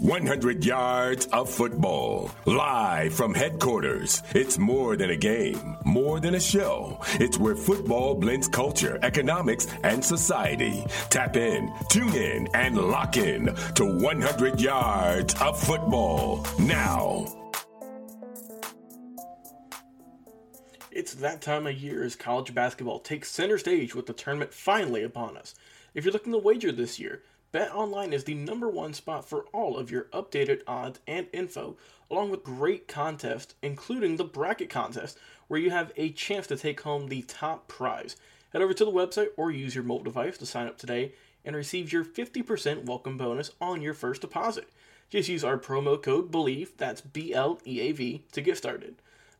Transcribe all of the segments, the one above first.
100 yards of football. Live from headquarters. It's more than a game, more than a show. It's where football blends culture, economics, and society. Tap in, tune in, and lock in to 100 yards of football now. It's that time of year as college basketball takes center stage with the tournament finally upon us. If you're looking to wager this year, BetOnline is the number one spot for all of your updated odds and info, along with great contests, including the bracket contest, where you have a chance to take home the top prize. Head over to the website or use your mobile device to sign up today and receive your 50% welcome bonus on your first deposit. Just use our promo code BLEAV, that's B L E A V, to get started.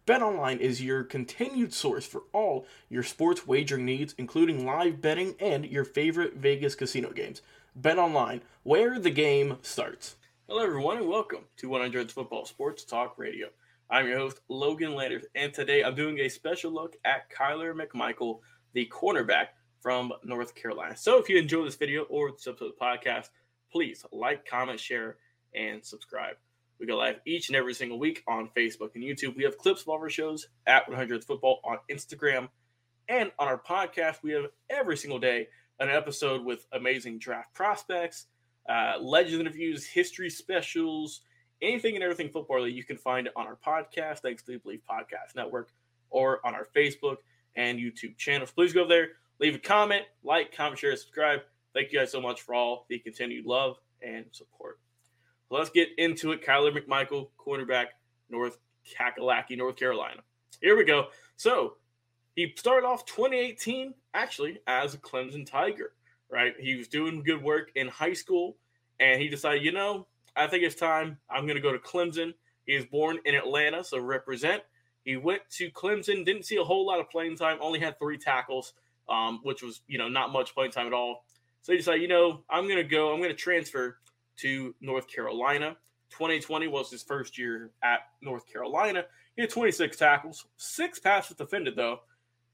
BetOnline is your continued source for all your sports wagering needs, including live betting and your favorite Vegas casino games. BetOnline, where the game starts. Hello, everyone, and welcome to 100 Football Sports Talk Radio. I'm your host, Logan Landers, and today I'm doing a special look at Kyler McMichael, the cornerback from North Carolina. So if you enjoy this video or this episode of the podcast, please like, comment, share, and subscribe. We go live each and every single week on Facebook and YouTube. We have clips of all our shows at 100 Football on Instagram. And on our podcast, we have every single day an episode with amazing draft prospects, uh, legend interviews, history specials, anything and everything football that you can find on our podcast, thanks to the Bleav Podcast Network, or on our Facebook and YouTube channels. Please go there, leave a comment, like, comment, share, subscribe. Thank you guys so much for all the continued love and support. let's get into it. Kyler McMichael, cornerback, North Kakalaki, North Carolina. Here we go. So he started off 2018 actually as a Clemson Tiger, right? He was doing good work in high school and he decided, you know, I think it's time. I'm going to go to Clemson. He was born in Atlanta, so represent. He went to Clemson, didn't see a whole lot of playing time, only had three tackles, um, which was, you know, not much playing time at all. So he decided, you know, I'm going to go, I'm going to transfer to North Carolina. 2020 was his first year at North Carolina. He had 26 tackles, six passes defended, though,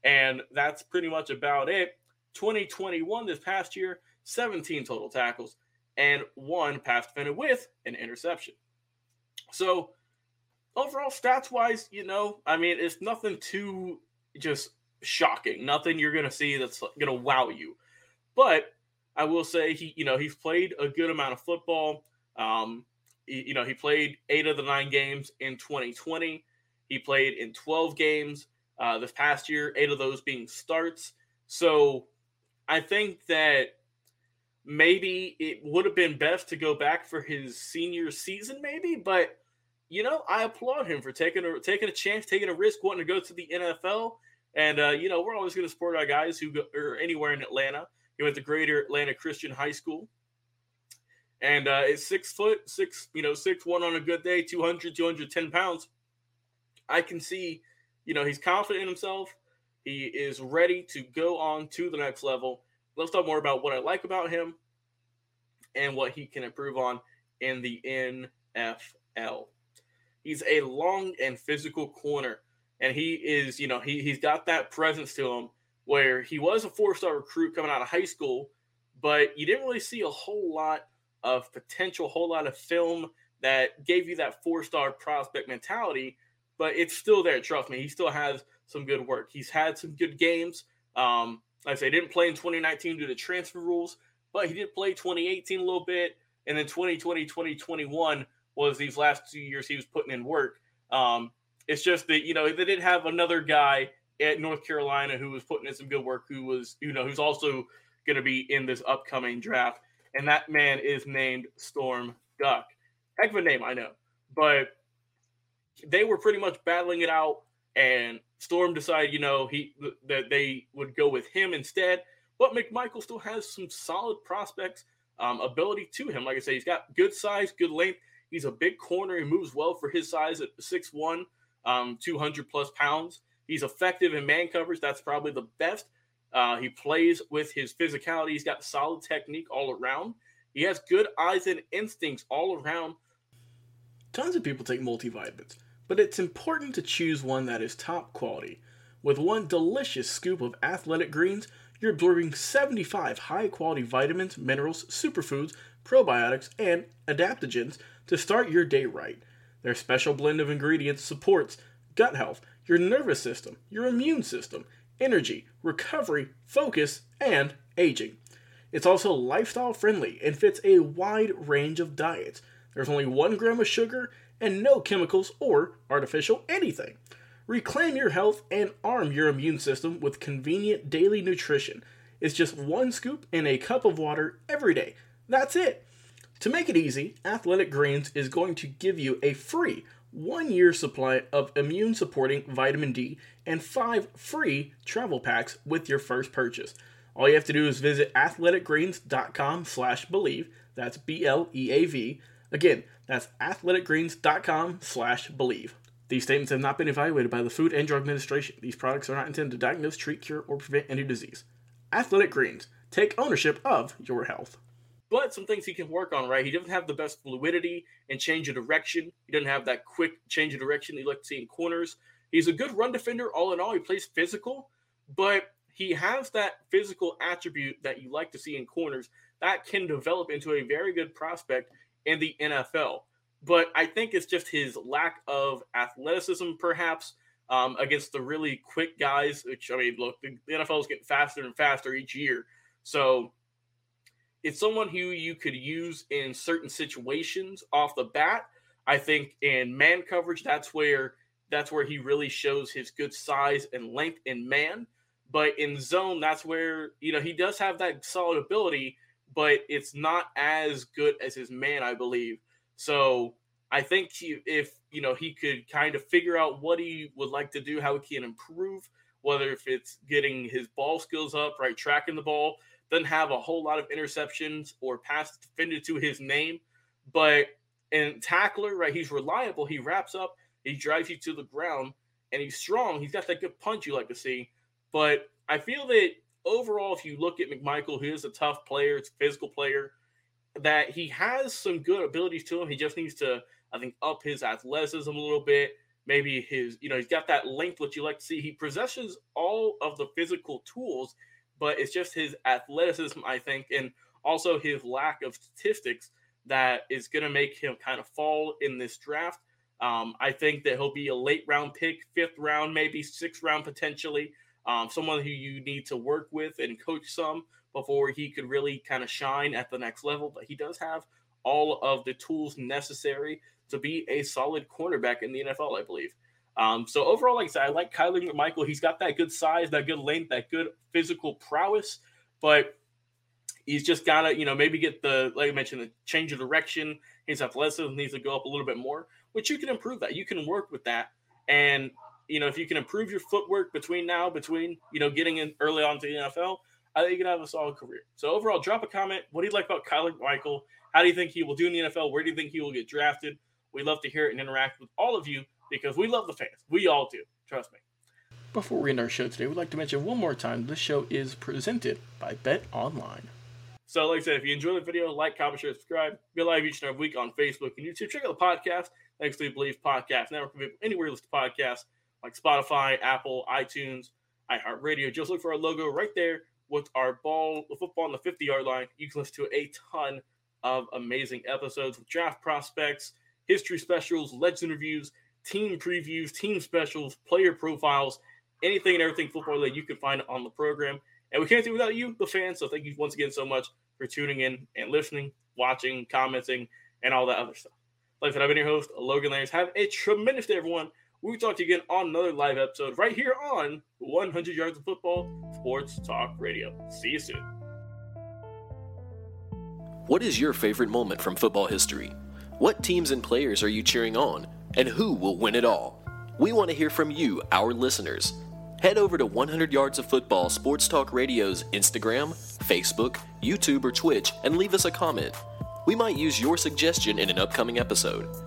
and that's pretty much about it. 2021, this past year, 17 total tackles and one pass defended with an interception. So, overall, stats wise, you know, I mean, it's nothing too just shocking, nothing you're going to see that's going to wow you. But I will say he, you know, he's played a good amount of football. Um, he, you know, he played eight of the nine games in 2020. He played in 12 games uh, this past year, eight of those being starts. So I think that maybe it would have been best to go back for his senior season, maybe. But you know, I applaud him for taking a taking a chance, taking a risk, wanting to go to the NFL. And uh, you know, we're always going to support our guys who go anywhere in Atlanta. He went to Greater Atlanta Christian High School. And uh, it's six foot, six, you know, six one on a good day, 200, 210 pounds. I can see you know, he's confident in himself. He is ready to go on to the next level. Let's talk more about what I like about him and what he can improve on in the NFL. He's a long and physical corner, and he is, you know, he, he's got that presence to him where he was a four star recruit coming out of high school, but you didn't really see a whole lot of potential, whole lot of film that gave you that four star prospect mentality but it's still there. Trust me, he still has some good work. He's had some good games. Um, like I say, didn't play in 2019 due to transfer rules, but he did play 2018 a little bit, and then 2020, 2021 was these last two years he was putting in work. Um, it's just that you know they did have another guy at North Carolina who was putting in some good work, who was you know who's also going to be in this upcoming draft, and that man is named Storm Duck. Heck of a name, I know, but they were pretty much battling it out, and Storm decided, you know, he that they would go with him instead. But McMichael still has some solid prospects, um, ability to him. Like I say, he's got good size, good length. He's a big corner. He moves well for his size at 6'1, um, 200 plus pounds. He's effective in man coverage. That's probably the best. Uh, he plays with his physicality. He's got solid technique all around. He has good eyes and instincts all around Tons of people take multivitamins, but it's important to choose one that is top quality. With one delicious scoop of athletic greens, you're absorbing 75 high quality vitamins, minerals, superfoods, probiotics, and adaptogens to start your day right. Their special blend of ingredients supports gut health, your nervous system, your immune system, energy, recovery, focus, and aging. It's also lifestyle friendly and fits a wide range of diets. There's only one gram of sugar and no chemicals or artificial anything. Reclaim your health and arm your immune system with convenient daily nutrition. It's just one scoop in a cup of water every day. That's it. To make it easy, Athletic Greens is going to give you a free one year supply of immune supporting vitamin D and five free travel packs with your first purchase. All you have to do is visit athleticgreens.com slash bleav. That's B-L-E-A-V. Again, that's athleticgreens.com slash bleav. These statements have not been evaluated by the Food and Drug Administration. These products are not intended to diagnose, treat, cure, or prevent any disease. Athletic Greens. Take ownership of your health. But some things he can work on, right? He doesn't have the best fluidity and change of direction. He doesn't have that quick change of direction he likes to see in corners. He's a good run defender all in all. He plays physical, but he has that physical attribute that you like to see in corners that can develop into a very good prospect in the NFL. But I think it's just his lack of athleticism, perhaps, um, against the really quick guys. Which I mean, look, the NFL is getting faster and faster each year, so it's someone who you could use in certain situations off the bat. I think in man coverage, that's where that's where he really shows his good size and length in man. But in zone, that's where you know he does have that solid ability, but it's not as good as his man, I believe. So I think he, if you know he could kind of figure out what he would like to do, how he can improve, whether if it's getting his ball skills up, right, tracking the ball, doesn't have a whole lot of interceptions or passes defended to his name, but in tackler, right, he's reliable. He wraps up, he drives you to the ground, and he's strong. He's got that good punch you like to see. But I feel that overall, if you look at McMichael, he is a tough player, it's a physical player, that he has some good abilities to him. He just needs to, I think, up his athleticism a little bit. Maybe his, you know, he's got that length, which you like to see. He possesses all of the physical tools, but it's just his athleticism, I think, and also his lack of statistics that is going to make him kind of fall in this draft. Um, I think that he'll be a late round pick, fifth round, maybe sixth round potentially um, someone who you need to work with and coach some before he could really kind of shine at the next level. But he does have all of the tools necessary to be a solid cornerback in the NFL, I believe. Um, so overall, like I said, I like Kyler Michael. He's got that good size, that good length, that good physical prowess, but he's just got to, you know, maybe get the, like I mentioned, the change of direction. His athleticism needs to go up a little bit more, which you can improve that. You can work with that. And you know, if you can improve your footwork between now, between, you know, getting in early on to the NFL, I think you can have a solid career. So overall, drop a comment. What do you like about Kyler Michael? How do you think he will do in the NFL? Where do you think he will get drafted? We love to hear it and interact with all of you because we love the fans. We all do. Trust me. Before we end our show today, we'd like to mention one more time this show is presented by Bet Online. So, like I said, if you enjoy the video, like, comment, share, subscribe. We're live each and every week on Facebook and YouTube. Check out the podcast. Thanks to Bleav Podcast Network. Anywhere you listen to podcasts like Spotify, Apple, iTunes, iHeartRadio. Just look for our logo right there with our ball, the football on the 50 yard line. You can listen to a ton of amazing episodes with draft prospects, history specials, legend interviews, team previews, team specials, player profiles, anything and everything football that you can find on the program. And we can't do without you, the fans. So thank you once again so much for tuning in and listening, watching, commenting, and all that other stuff. Like I said, I've been your host, Logan Landers. Have a tremendous day, everyone. We'll talk to you again on another live episode right here on 100 Yards of Football Sports Talk Radio. See you soon. What is your favorite moment from football history? What teams and players are you cheering on? And who will win it all? We want to hear from you, our listeners. Head over to 100 Yards of Football Sports Talk Radio's Instagram, Facebook, YouTube, or Twitch and leave us a comment. We might use your suggestion in an upcoming episode.